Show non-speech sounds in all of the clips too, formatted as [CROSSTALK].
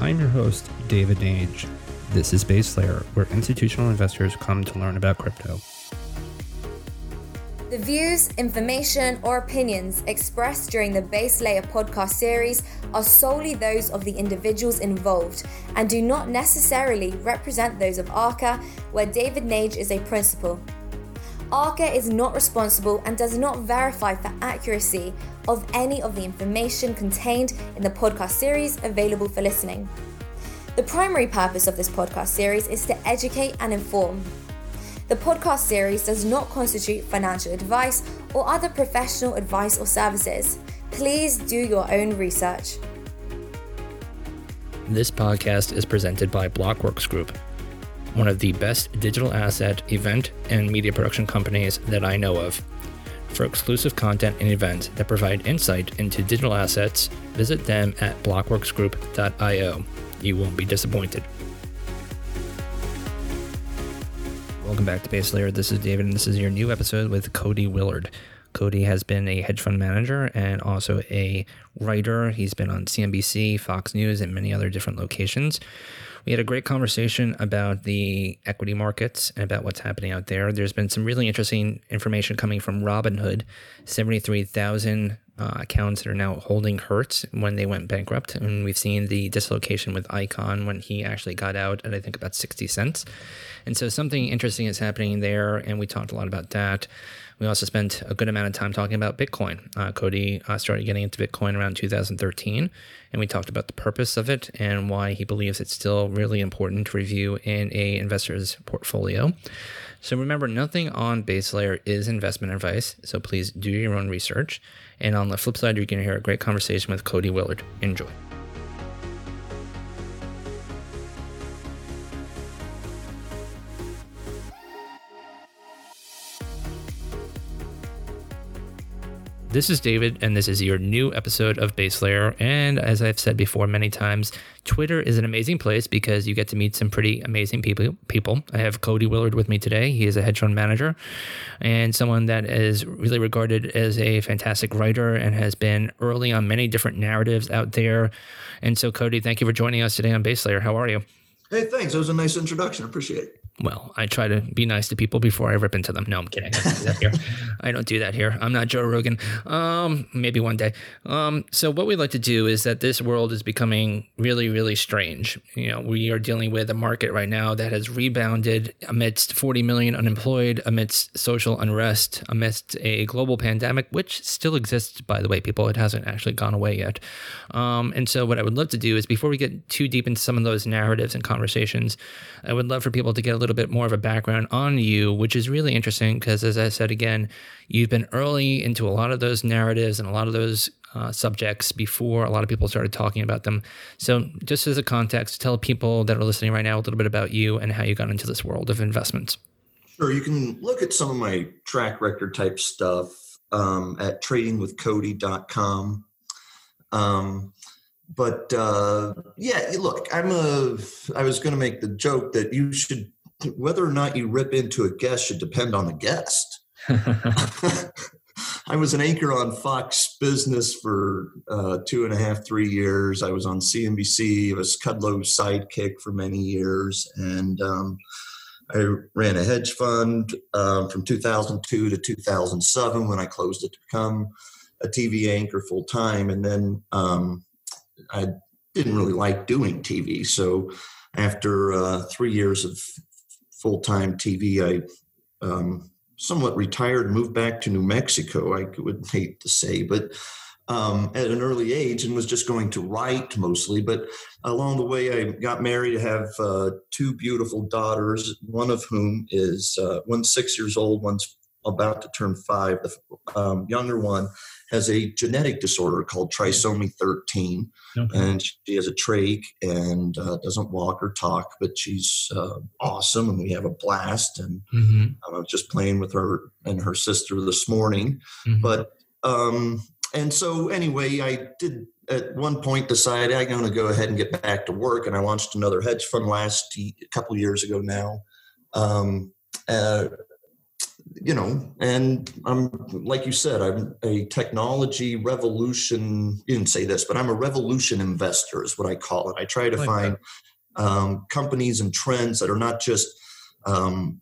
I'm your host, David Nage. This is Base Layer, where institutional investors come to learn about crypto. The views, information, or opinions expressed during the Base Layer podcast series are solely those of the individuals involved and do not necessarily represent those of ARCA, where David Nage is a principal. ARCA is not responsible and does not verify for accuracy of any of the information contained in the podcast series available for listening. The primary purpose of this podcast series is to educate and inform. The podcast series does not constitute financial advice or other professional advice or services. Please do your own research. This podcast is presented by Blockworks Group, one of the best digital asset, event, and media production companies that I know of. For exclusive content and events that provide insight into digital assets, visit them at blockworksgroup.io. You won't be disappointed. Welcome back to Base Layer. This is David, and this is your new episode with Cody Willard. Cody has been a hedge fund manager and also a writer. He's been on CNBC, Fox News, and many other different locations. We had a great conversation about the equity markets and about what's happening out there. There's been some really interesting information coming from Robinhood 73,000 uh, accounts that are now holding Hertz when they went bankrupt. And we've seen the dislocation with Icahn when he actually got out at, I think, about 60 cents. And so something interesting is happening there. And we talked a lot about that. We also spent a good amount of time talking about Bitcoin. Uh, Cody uh, started getting into Bitcoin around 2013, and we talked about the purpose of it and why he believes it's still really important to review in a investor's portfolio. So remember, nothing on base layer is investment advice, so please do your own research. And on the flip side, you're going to hear a great conversation with Cody Willard. Enjoy. This is David, and this is your new episode of Base Layer. And as I've said before many times, Twitter is an amazing place because you get to meet some pretty amazing people. People. I have Cody Willard with me today. He is a hedge fund manager and someone that is really regarded as a fantastic writer and has been early on many different narratives out there. And so, Cody, thank you for joining us today on Base Layer. How are you? Hey, thanks. That was a nice introduction. Appreciate it well, I try to be nice to people before I rip into them. No, I'm kidding. I don't do that here. [LAUGHS] I don't do that here. I'm not Joe Rogan. Um, maybe one day. Um, so what we like to do is that this world is becoming really, really strange. You know, we are dealing with a market right now that has rebounded amidst 40 million unemployed, amidst social unrest, amidst a global pandemic, which still exists, by the way, people. It hasn't actually gone away yet. Um, and so what I would love to do is before we get too deep into some of those narratives and conversations, I would love for people to get a little bit more of a background on you, which is really interesting because, as I said again, you've been early into a lot of those narratives and a lot of those uh, subjects before a lot of people started talking about them. So, just as a context, tell people that are listening right now a little bit about you and how you got into this world of investments. Sure. You can look at some of my track record type stuff um, at tradingwithcody.com. Um, but uh, yeah, look, I'm a. I was going to make the joke that you should, whether or not you rip into a guest, should depend on the guest. [LAUGHS] I was an anchor on Fox Business for uh, two and a half, three years. I was on CNBC. I was Kudlow's sidekick for many years, and um, I ran a hedge fund um, from 2002 to 2007 when I closed it to become a TV anchor full time, and then um, I didn't really like doing TV. So after uh, three years of full time TV, I um, somewhat retired moved back to New Mexico. I would [LAUGHS] hate to say, but um, at an early age and was just going to write mostly. But along the way, I got married. I have uh, two beautiful daughters, one of whom is uh, one's six years old, one's about to turn five. The um, younger one has a genetic disorder called trisomy 13, okay. and she has a trach and uh, doesn't walk or talk, but she's uh, awesome, and we have a blast. And mm-hmm. I was just playing with her and her sister this morning, mm-hmm. but um, and so anyway, I did at one point decide I'm going to go ahead and get back to work, and I launched another hedge fund last a couple years ago now. Um, uh, you know, and I'm like you said, I'm a technology revolution. You didn't say this, but I'm a revolution investor, is what I call it. I try to like find um, companies and trends that are not just um,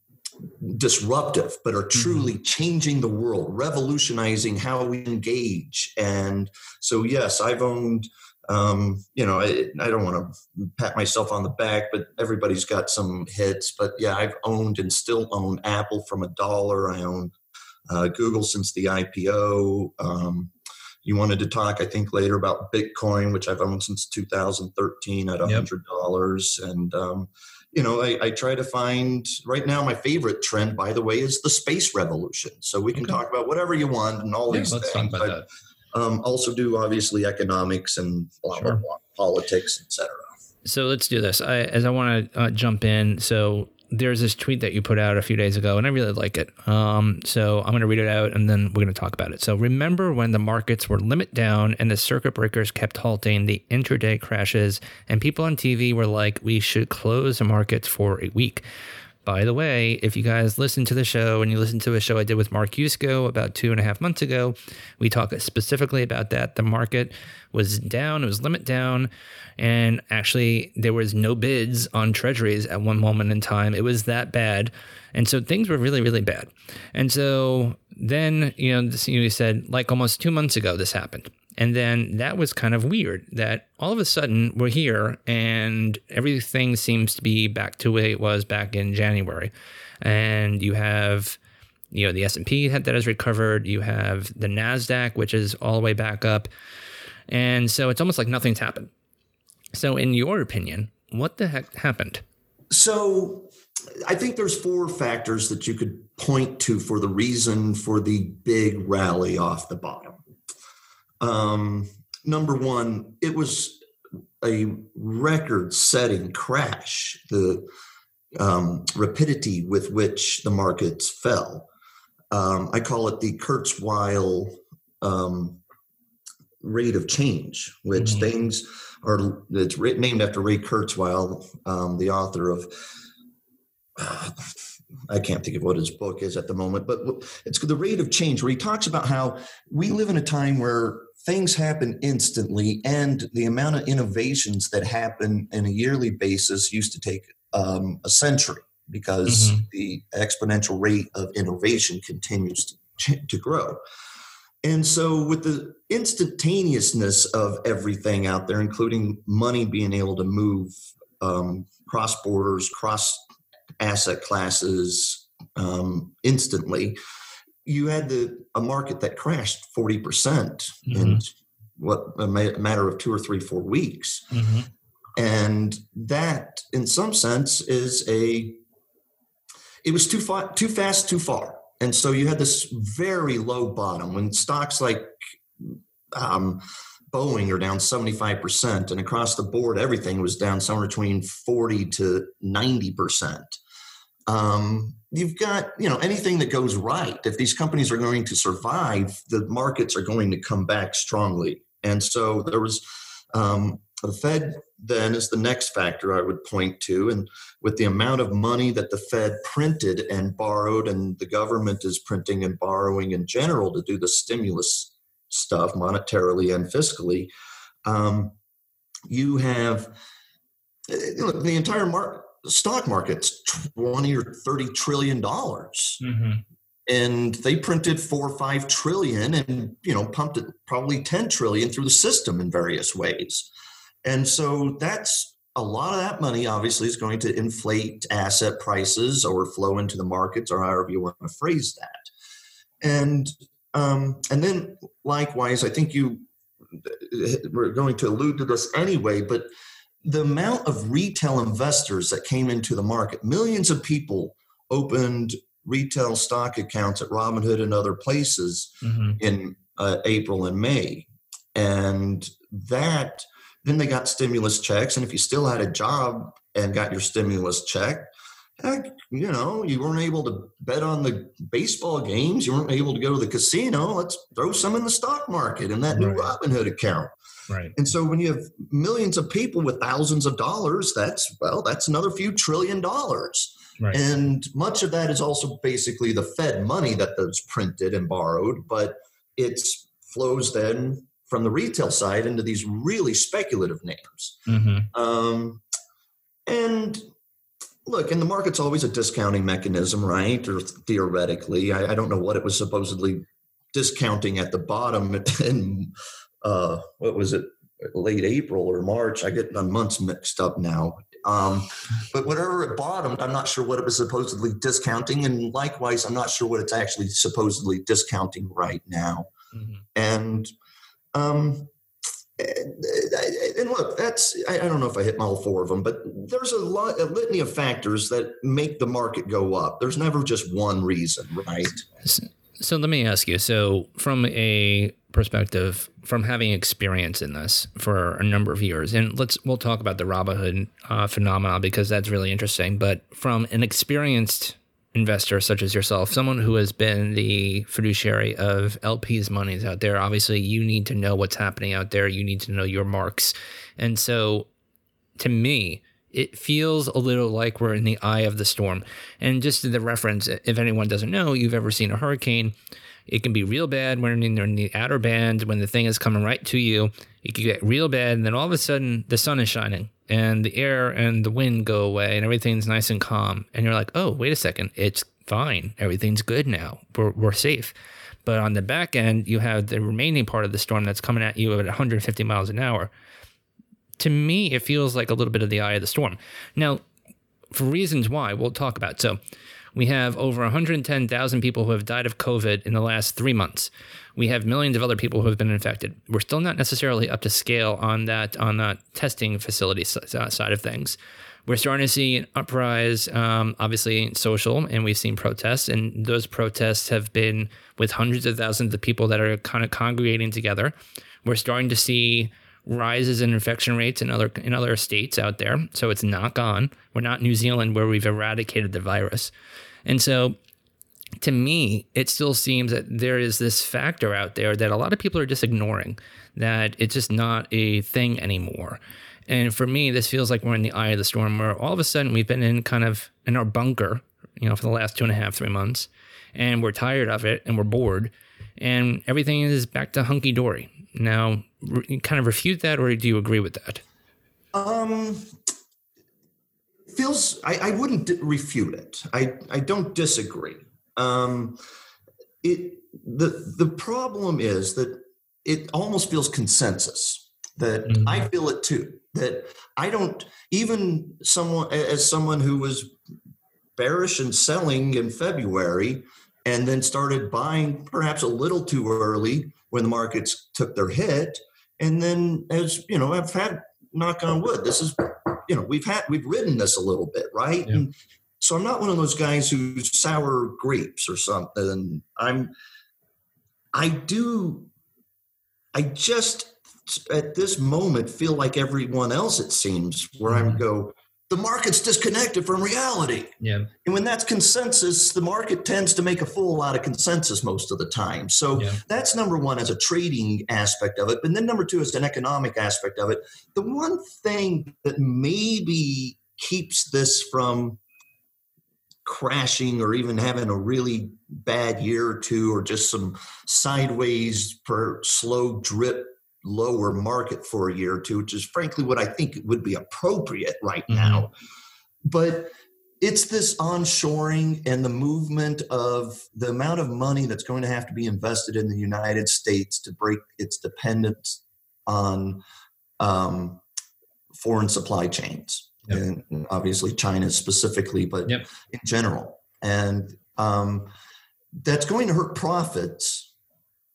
disruptive, but are truly mm-hmm. changing the world, revolutionizing how we engage. And so, yes, I've owned um, you know, I, I don't want to pat myself on the back, but everybody's got some hits. But yeah, I've owned and still own Apple from a dollar. I own uh, Google since the IPO. Um, you wanted to talk, I think, later about Bitcoin, which I've owned since 2013 at $100. Yep. And, um, you know, I, I, try to find right now my favorite trend, by the way, is the space revolution. So we can okay. talk about whatever you want and all yeah, these things. Talk about But, um, also do obviously economics and blah sure. blah blah, politics, etc. So let's do this. I, as I want to uh, jump in. So there's this tweet that you put out a few days ago, and I really like it. Um, so I'm going to read it out, and then we're going to talk about it. So remember when the markets were limit down and the circuit breakers kept halting, the intraday crashes, and people on TV were like, "We should close the markets for a week." By the way, if you guys listen to the show and you listen to a show I did with Mark Yusko about two and a half months ago, we talk specifically about that. The market was down, it was limit down, and actually there was no bids on treasuries at one moment in time. It was that bad. And so things were really, really bad. And so then, you know, you said like almost two months ago, this happened. And then that was kind of weird that all of a sudden we're here and everything seems to be back to where it was back in January. And you have, you know, the S&P that has recovered. You have the NASDAQ, which is all the way back up. And so it's almost like nothing's happened. So in your opinion, what the heck happened? So I think there's four factors that you could point to for the reason for the big rally off the bottom. Um, number one, it was a record setting crash, the um, rapidity with which the markets fell. Um, I call it the Kurzweil um, rate of change, which mm-hmm. things are, it's named after Ray Kurzweil, um, the author of. Uh, [SIGHS] I can't think of what his book is at the moment, but it's the rate of change where he talks about how we live in a time where things happen instantly and the amount of innovations that happen in a yearly basis used to take um, a century because mm-hmm. the exponential rate of innovation continues to, to grow and so with the instantaneousness of everything out there including money being able to move um, cross borders cross asset classes um, instantly you had the a market that crashed 40% mm-hmm. in what a matter of two or three four weeks mm-hmm. and that in some sense is a it was too far too fast too far and so you had this very low bottom when stocks like um, Boeing are down 75%, and across the board, everything was down somewhere between 40 to 90%. Um, you've got you know anything that goes right if these companies are going to survive the markets are going to come back strongly. And so there was um, the fed then is the next factor i would point to. And with the amount of money that the fed printed and borrowed and the government is printing and borrowing in general to do the stimulus stuff monetarily and fiscally um, you have eh, the entire market the stock market's 20 or 30 trillion dollars. Mm-hmm. and they printed four or five trillion and you know pumped it probably 10 trillion through the system in various ways. And so that's a lot of that money obviously is going to inflate asset prices or flow into the markets or however you want to phrase that. And um, and then likewise i think you we're going to allude to this anyway but the amount of retail investors that came into the market, millions of people opened retail stock accounts at Robinhood and other places mm-hmm. in uh, April and May. And that, then they got stimulus checks. And if you still had a job and got your stimulus check, heck, you know, you weren't able to bet on the baseball games, you weren't able to go to the casino. Let's throw some in the stock market in that right. new Robinhood account. Right. And so when you have millions of people with thousands of dollars, that's well, that's another few trillion dollars. Right. And much of that is also basically the Fed money that was printed and borrowed, but it flows then from the retail side into these really speculative names. Mm-hmm. Um, and look, and the market's always a discounting mechanism, right? Or theoretically, I, I don't know what it was supposedly discounting at the bottom [LAUGHS] in uh, what was it, late April or March. I get my months mixed up now. Um, but whatever it bottomed, I'm not sure what it was supposedly discounting, and likewise, I'm not sure what it's actually supposedly discounting right now. Mm-hmm. And um, and look, that's I, don't know if I hit all four of them, but there's a lot a litany of factors that make the market go up. There's never just one reason, right? So let me ask you. So from a perspective, from having experience in this for a number of years, and let's we'll talk about the Robinhood uh, phenomenon because that's really interesting. But from an experienced investor such as yourself, someone who has been the fiduciary of LPs' monies out there, obviously you need to know what's happening out there. You need to know your marks. And so to me, it feels a little like we're in the eye of the storm. And just the reference, if anyone doesn't know, you've ever seen a hurricane, it can be real bad when you're in the outer band, when the thing is coming right to you. It can get real bad, and then all of a sudden the sun is shining and the air and the wind go away and everything's nice and calm. And you're like, oh, wait a second, it's fine. Everything's good now. We're, we're safe. But on the back end, you have the remaining part of the storm that's coming at you at 150 miles an hour. To me, it feels like a little bit of the eye of the storm. Now, for reasons why, we'll talk about. So, we have over 110,000 people who have died of COVID in the last three months. We have millions of other people who have been infected. We're still not necessarily up to scale on that on that testing facility side of things. We're starting to see an uprise, um, obviously social, and we've seen protests, and those protests have been with hundreds of thousands of people that are kind of congregating together. We're starting to see rises in infection rates in other in other states out there, so it's not gone. We're not New Zealand where we've eradicated the virus. And so to me, it still seems that there is this factor out there that a lot of people are just ignoring, that it's just not a thing anymore. And for me, this feels like we're in the eye of the storm where all of a sudden we've been in kind of in our bunker, you know, for the last two and a half, three months, and we're tired of it and we're bored, and everything is back to hunky dory. Now, kind of refute that, or do you agree with that? Um, feels I, I wouldn't refute it. I, I don't disagree. Um, it the the problem is that it almost feels consensus that mm-hmm. I feel it too. That I don't even someone as someone who was bearish and selling in February and then started buying perhaps a little too early when the markets took their hit. And then as you know, I've had knock on wood, this is you know we've had we've ridden this a little bit right yeah. and so i'm not one of those guys who's sour grapes or something i'm i do i just at this moment feel like everyone else it seems where mm-hmm. i go the market's disconnected from reality. Yeah. And when that's consensus, the market tends to make a fool out of consensus most of the time. So yeah. that's number one as a trading aspect of it. And then number two is an economic aspect of it. The one thing that maybe keeps this from crashing or even having a really bad year or two or just some sideways per slow drip lower market for a year or two, which is frankly what I think would be appropriate right mm-hmm. now. But it's this onshoring and the movement of the amount of money that's going to have to be invested in the United States to break its dependence on um, foreign supply chains. Yep. And obviously, China specifically, but yep. in general. And um, that's going to hurt profits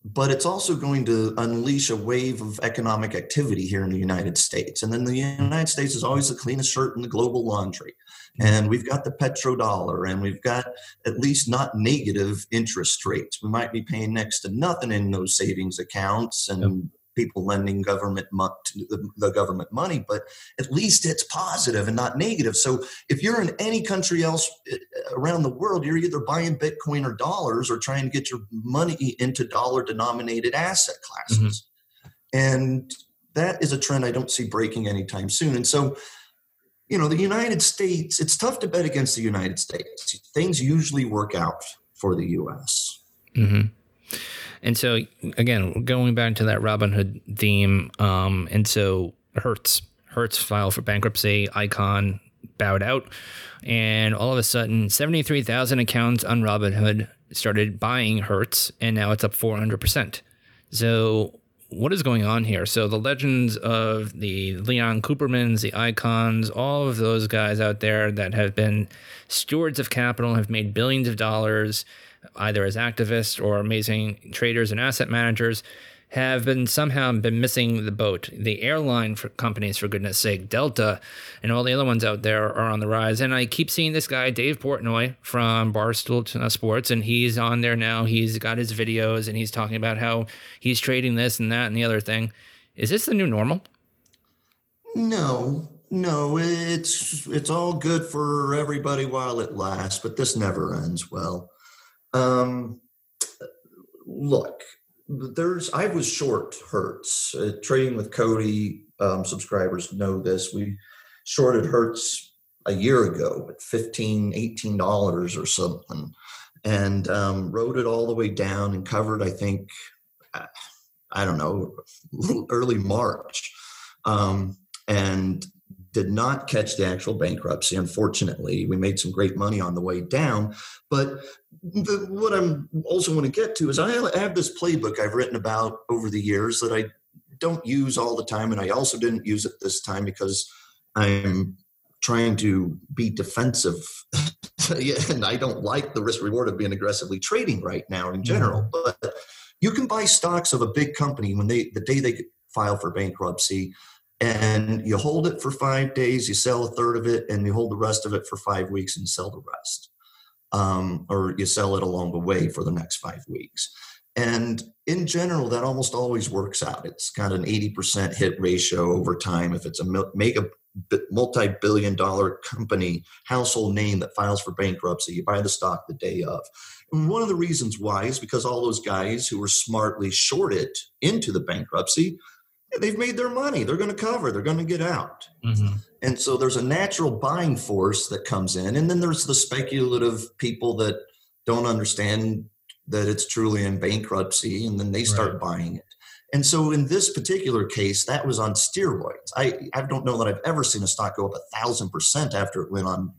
but it's also going to unleash a wave of economic activity here in the United States. And then the United States is always the cleanest shirt in the global laundry. And we've got the petrodollar and we've got at least not negative interest rates. We might be paying next to nothing in those savings accounts and people lending government mo- the, the government money, but at least it's positive and not negative. So if you're in any country else eh, around the world, you're either buying Bitcoin or dollars or trying to get your money into dollar denominated asset classes. Mm-hmm. And that is a trend I don't see breaking anytime soon. And so you know, the United States, it's tough to bet against the United States. Things usually work out for the US. Mm-hmm. And so, again, going back to that Robinhood theme, um, and so Hertz, Hertz filed for bankruptcy, Icahn bowed out, and all of a sudden, 73,000 accounts on Robinhood started buying Hertz, and now it's up 400%. So, what is going on here? So, the legends of the Leon Coopermans, the Icahns, all of those guys out there that have been stewards of capital, have made billions of dollars, either as activists or amazing traders and asset managers have been somehow been missing the boat. The airline for companies, for goodness sake, Delta, and all the other ones out there are on the rise. And I keep seeing this guy, Dave Portnoy from Barstool uh, Sports, and he's on there now. He's got his videos and he's talking about how he's trading this and that and the other thing. Is this the new normal? No, no, it's it's all good for everybody while it lasts, but this never ends well. Um, look, there's I was short Hertz uh, trading with Cody. Um, subscribers know this. We shorted Hertz a year ago at 15 18 dollars or something and um, rode it all the way down and covered i think uh, i don't know early march um, and did not catch the actual bankruptcy unfortunately we made some great money on the way down but the, what I'm also want to get to is I have this playbook I've written about over the years that I don't use all the time, and I also didn't use it this time because I'm trying to be defensive, [LAUGHS] and I don't like the risk reward of being aggressively trading right now in general. Mm-hmm. But you can buy stocks of a big company when they the day they file for bankruptcy and you hold it for five days, you sell a third of it, and you hold the rest of it for five weeks and sell the rest um, or you sell it along the way for the next five weeks. And in general, that almost always works out. It's got an 80% hit ratio over time. If it's a mega multi-billion dollar company household name that files for bankruptcy you buy the stock the day of and one of the reasons why is because all those guys who were smartly shorted into the bankruptcy they've made their money. They're going to cover. They're going to get out. Mm-hmm. And so there's a natural buying force that comes in, and then there's the speculative people that don't understand that it's truly in bankruptcy, and then they start right. buying it. And so in this particular case, that was on steroids. I I don't know that I've ever seen a stock go up a thousand percent after it went on.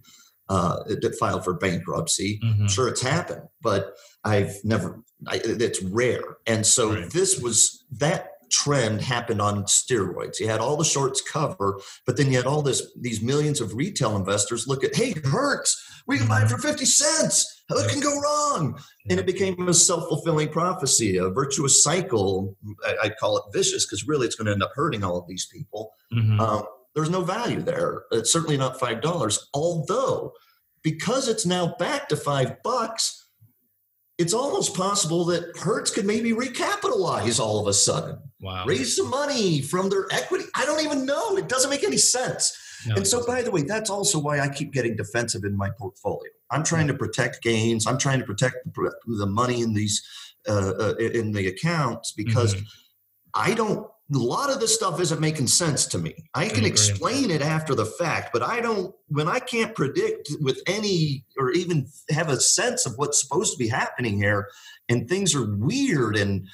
Uh, it filed for bankruptcy. Mm-hmm. Sure, it's happened, but I've never. I, it's rare, and so right. this was that trend happened on steroids. You had all the shorts cover, but then you had all this these millions of retail investors look at, hey, Hertz, we can buy it for 50 cents. What can go wrong? And it became a self-fulfilling prophecy, a virtuous cycle. I, I call it vicious because really it's going to end up hurting all of these people. Mm-hmm. Um, there's no value there. It's certainly not five dollars. Although, because it's now back to five bucks, it's almost possible that Hertz could maybe recapitalize all of a sudden. Wow. Raise some money from their equity. I don't even know. It doesn't make any sense. No, and so, by the way, that's also why I keep getting defensive in my portfolio. I'm trying to protect gains. I'm trying to protect the, money in these uh, uh, in the accounts because mm-hmm. I don't a lot of this stuff isn't making sense to me. I can explain it after the fact, but I don't, when I can't predict with any or even have a sense of what's supposed to be happening here and things are weird and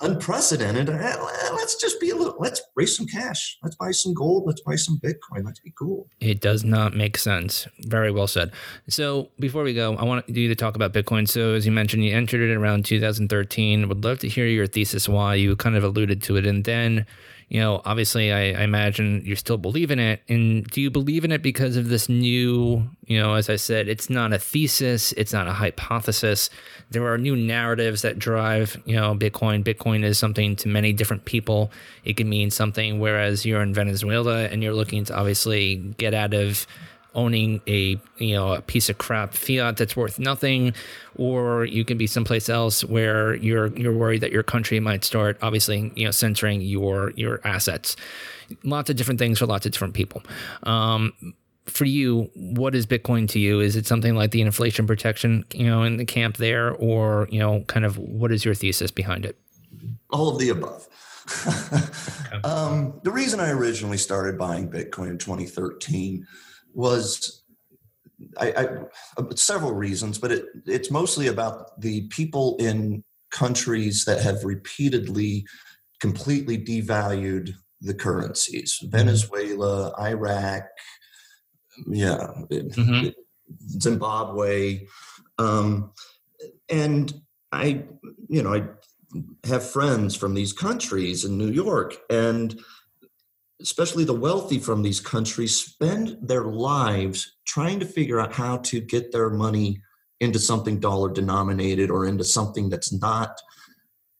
unprecedented. Eh, let's just be a little, let's raise some cash. Let's buy some gold. Let's buy some Bitcoin. Let's be cool. It does not make sense. Very well said. So before we go, I want you to talk about Bitcoin. So as you mentioned, you entered it around 2013. Would love to hear your thesis why you kind of alluded to it. And then you know, obviously, I, I, imagine you still believe in it. And do you believe in it because of this new, you know, as I said, it's not a thesis, it's not a hypothesis. There are new narratives that drive, you know, Bitcoin. Bitcoin is something to many different people. It can mean something, whereas you're in Venezuela and you're looking to obviously get out of owning a you know a piece of crap fiat that's worth nothing or you can be someplace else where you're you're worried that your country might start obviously you know censoring your your assets. Lots of different things for lots of different people. Um, for you what is bitcoin to you? Is it something like the inflation protection you know in the camp there or you know kind of what is your thesis behind it? All of the above. [LAUGHS] Um, the reason I originally started buying Bitcoin in 2013 was I, I, uh, several reasons, but it, it's mostly about the people in countries that have repeatedly completely devalued the currencies mm-hmm. Venezuela, Iraq, yeah, mm-hmm. Zimbabwe. Um, and I, you know, I have friends from these countries in New York, and especially the wealthy from these countries spend their lives trying to figure out how to get their money into something dollar denominated or into something that's not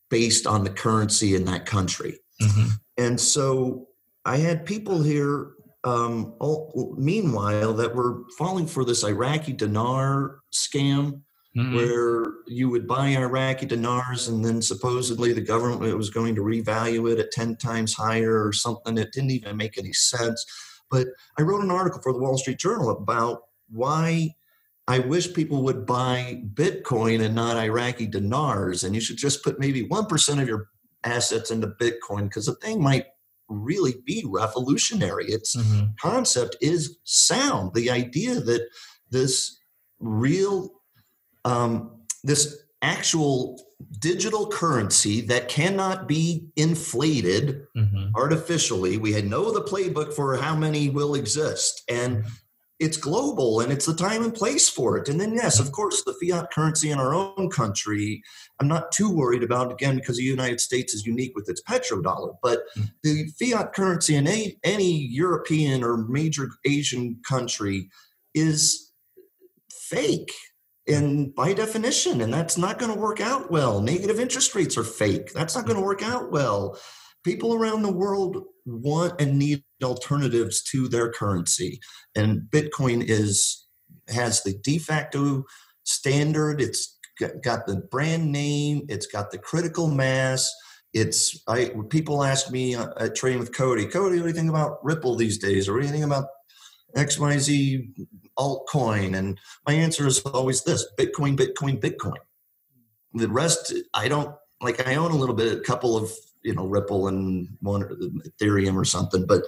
based on the currency in that country. Mm-hmm. And so I had people here, um, all, meanwhile, that were falling for this Iraqi dinar scam mm-hmm. where you would buy Iraqi dinars and then supposedly the government was going to revalue it at 10 times higher or something. It didn't even make any sense. But I wrote an article for the Wall Street Journal about why I wish people would buy Bitcoin and not Iraqi dinars. And you should just put maybe 1% of your assets into Bitcoin because the thing might really be revolutionary. Its mm-hmm. concept is sound. The idea that this real um, this actual digital currency that cannot be inflated mm-hmm. artificially. We had know the playbook for how many will exist, and mm-hmm. it's global and it's the time and place for it. And then, yes, of course, the fiat currency in our own country, I'm not too worried about, again, because the United States is unique with its petrodollar. But mm-hmm. the fiat currency in any, any European or major Asian country is fake and by definition and that's not going to work out well. Negative interest rates are fake. That's not going to work out well. People around the world want and need alternatives to their currency and bitcoin is has the de facto standard. It's got the brand name. It's got the critical mass. It's i people ask me uh, at trading with cody cody what do you think about ripple these days? Or do about xyz altcoin? And my answer is always this Bitcoin, Bitcoin, Bitcoin. The rest, I don't like, I own a little bit, a couple of, you know, Ripple and one Ethereum or something, but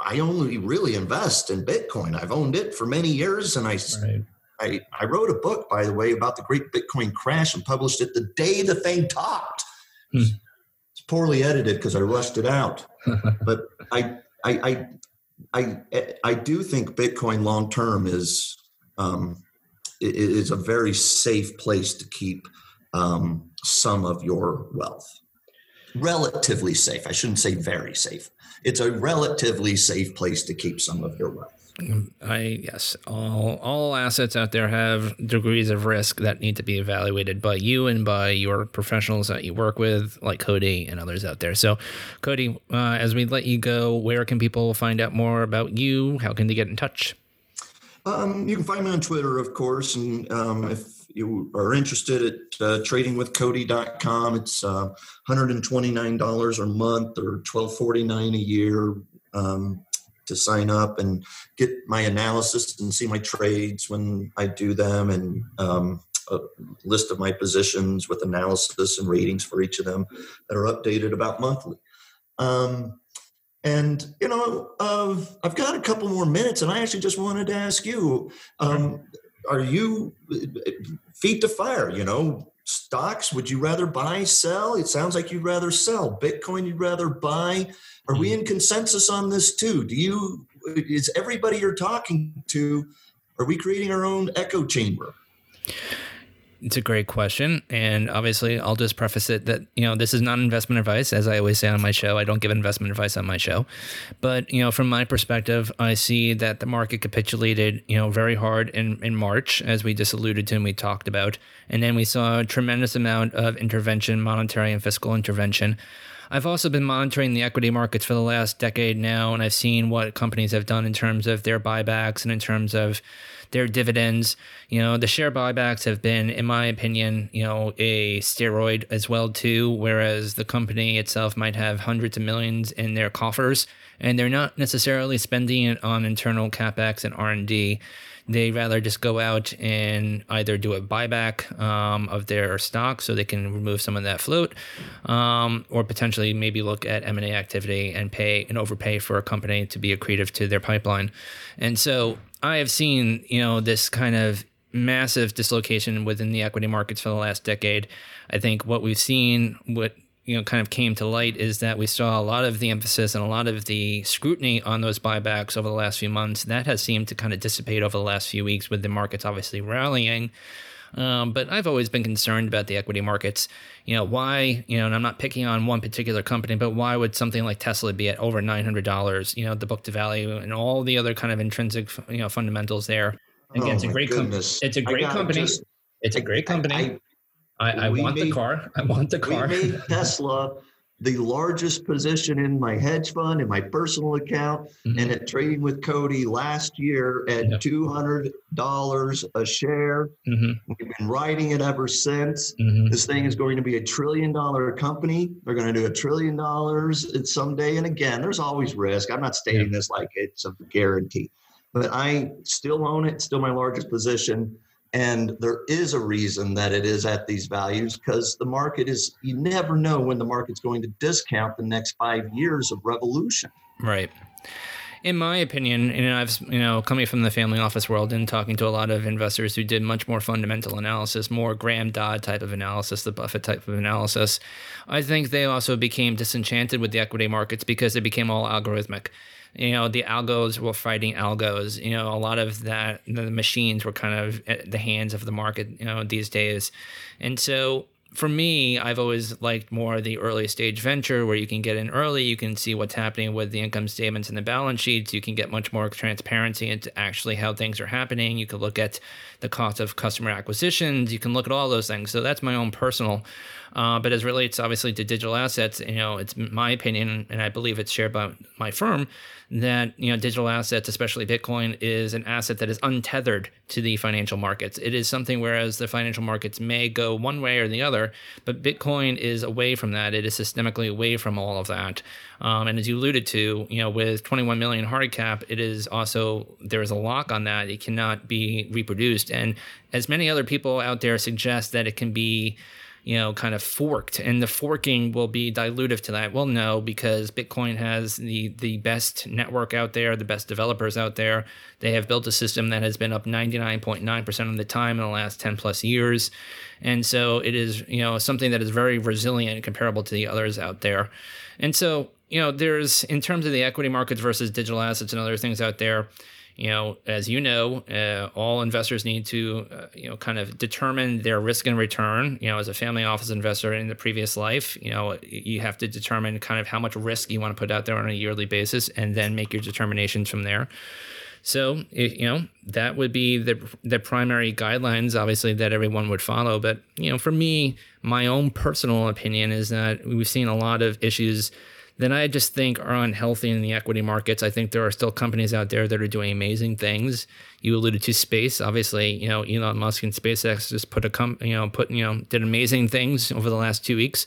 I only really invest in Bitcoin. I've owned it for many years and I, right. I, I wrote a book, by the way, about the great Bitcoin crash and published it the day the thing topped. Hmm. It's poorly edited because I rushed it out. [LAUGHS] but I, I, I, I I do think Bitcoin long term is um, is a very safe place to keep um, some of your wealth. Relatively safe. I shouldn't say very safe. It's a relatively safe place to keep some of your wealth. I yes, all all assets out there have degrees of risk that need to be evaluated by you and by your professionals that you work with, like Cody and others out there. So, Cody, uh, as we let you go, where can people find out more about you? How can they get in touch? Um, you can find me on Twitter, of course, and um, if you are interested at uh, tradingwithcody.com, it's uh, $129 a month or $12.49 a year. Um, to sign up and get my analysis and see my trades when I do them and um, a list of my positions with analysis and ratings for each of them that are updated about monthly. Um, and you know, uh, I've got a couple more minutes, and I actually just wanted to ask you: um, Are you feet to fire? You know, stocks? Would you rather buy, sell? It sounds like you'd rather sell. Bitcoin, you'd rather buy. Are we in mm-hmm. consensus on this too? Do you is everybody you're talking to? Are we creating our own echo chamber? It's a great question. And obviously, I'll just preface it that, you know, this is not investment advice. As I always say on my show, I don't give investment advice on my show. But, you know, from my perspective, I see that the market capitulated, you know, very hard in, in March, as we just alluded to and we talked about. And then we saw a tremendous amount of intervention, monetary and fiscal intervention. I've also been monitoring the equity markets for the last decade now, and I've seen what companies have done in terms of their buybacks and in terms of their dividends. You know, the share buybacks have been, in my opinion, you know, a steroid as well too. Whereas the company itself might have hundreds of millions in their coffers, and they're not necessarily spending it on internal capex and R and D. They rather just go out and either do a buyback um, of their stock so they can remove some of that float, um, or potentially maybe look at M and A activity and pay and overpay for a company to be accretive to their pipeline. And so I have seen you know this kind of massive dislocation within the equity markets for the last decade. I think what we've seen, what you know kind of came to light is that we saw a lot of the emphasis and a lot of the scrutiny on those buybacks over the last few months. That has seemed to kind of dissipate over the last few weeks with the markets obviously rallying. Um, but I've always been concerned about the equity markets. You know, why, you know, and I'm not picking on one particular company, but why would something like Tesla be at over $900, you know, the book to value and all the other kind of intrinsic, you know, fundamentals there? Again, oh it's a great company. It's a great company. Just, it's a great company. I, I, I want made, the car. I want the car. We made [LAUGHS] Tesla the largest position in my hedge fund, in my personal account, mm-hmm. and at trading with Cody last year at yep. $200 a share. Mm-hmm. We've been riding it ever since. Mm-hmm. This thing is going to be a trillion dollar company. They're going to do a trillion dollars someday. And again, there's always risk. I'm not stating this like it's a guarantee, but I still own it, still my largest position. And there is a reason that it is at these values because the market is, you never know when the market's going to discount the next five years of revolution. Right. In my opinion, and I've, you know, coming from the family office world and talking to a lot of investors who did much more fundamental analysis, more Graham Dodd type of analysis, the Buffett type of analysis, I think they also became disenchanted with the equity markets because they became all algorithmic. You know the algos were fighting algos. You know a lot of that the machines were kind of at the hands of the market you know these days. And so for me, I've always liked more the early stage venture where you can get in early, you can see what's happening with the income statements and the balance sheets, you can get much more transparency into actually how things are happening. You can look at the cost of customer acquisitions, you can look at all those things. So that's my own personal. Uh, but as relates obviously to digital assets, you know, it's my opinion, and I believe it's shared by my firm, that you know digital assets, especially Bitcoin, is an asset that is untethered to the financial markets. It is something whereas the financial markets may go one way or the other, but Bitcoin is away from that. It is systemically away from all of that. Um, and as you alluded to, you know, with 21 million hard cap, it is also there is a lock on that. It cannot be reproduced. And as many other people out there suggest that it can be you know, kind of forked, and the forking will be dilutive to that. Well, no, because Bitcoin has the the best network out there, the best developers out there. They have built a system that has been up 99.9% of the time in the last 10 plus years, and so it is you know something that is very resilient comparable to the others out there. And so you know, there's in terms of the equity markets versus digital assets and other things out there you know, as you know, uh, all investors need to, uh, you know, kind of determine their risk and return. You know, as a family office investor in the previous life, you know, you have to determine kind of how much risk you want to put out there on a yearly basis, and then make your determinations from there. So, you know, that would be the the primary guidelines, obviously, that everyone would follow. But you know, for me, my own personal opinion is that we've seen a lot of issues then I just think are unhealthy in the equity markets. I think there are still companies out there that are doing amazing things. You alluded to space, obviously. You know, Elon Musk and SpaceX just put a com, you know, put you know, did amazing things over the last two weeks.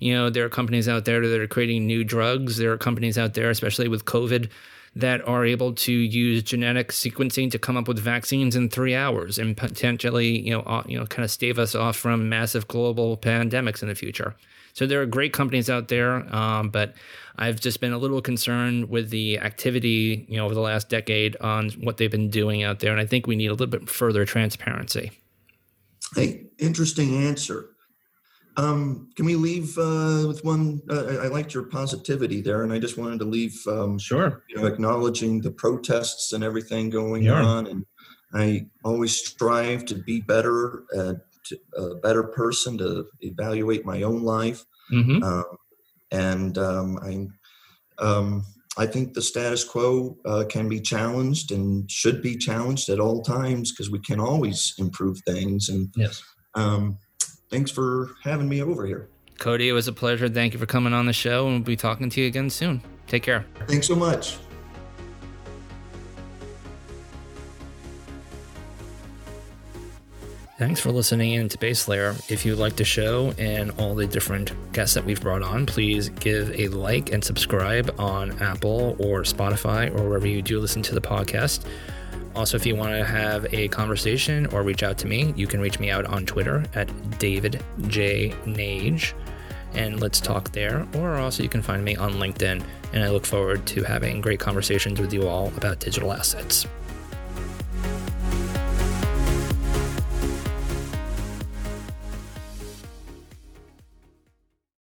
You know, there are companies out there that are creating new drugs. There are companies out there, especially with COVID, that are able to use genetic sequencing to come up with vaccines in three hours and potentially, you know, uh, you know, kind of stave us off from massive global pandemics in the future. So there are great companies out there, um, but I've just been a little concerned with the activity, you know, over the last decade on what they've been doing out there, and I think we need a little bit further transparency. Hey, interesting answer. Um, can we leave uh, with one? Uh, I liked your positivity there, and I just wanted to leave. Um, sure. You know, acknowledging the protests and everything going on, and I always strive to be better, uh, a better person to evaluate my own life. Mm-hmm. Um, and um, I, um, I think the status quo uh, can be challenged and should be challenged at all times because we can always improve things. And yes, um, thanks for having me over here. Cody, it was a pleasure. Thank you for coming on the show, and we'll be talking to you again soon. Take care. Thanks so much. Thanks for listening in to Base Layer. If you like the show and all the different guests that we've brought on, please give a like and subscribe on Apple or Spotify or wherever you do listen to the podcast. Also, if you want to have a conversation or reach out to me, you can reach me out on Twitter at David J. Nage and let's talk there. Or also, you can find me on LinkedIn, and I look forward to having great conversations with you all about digital assets.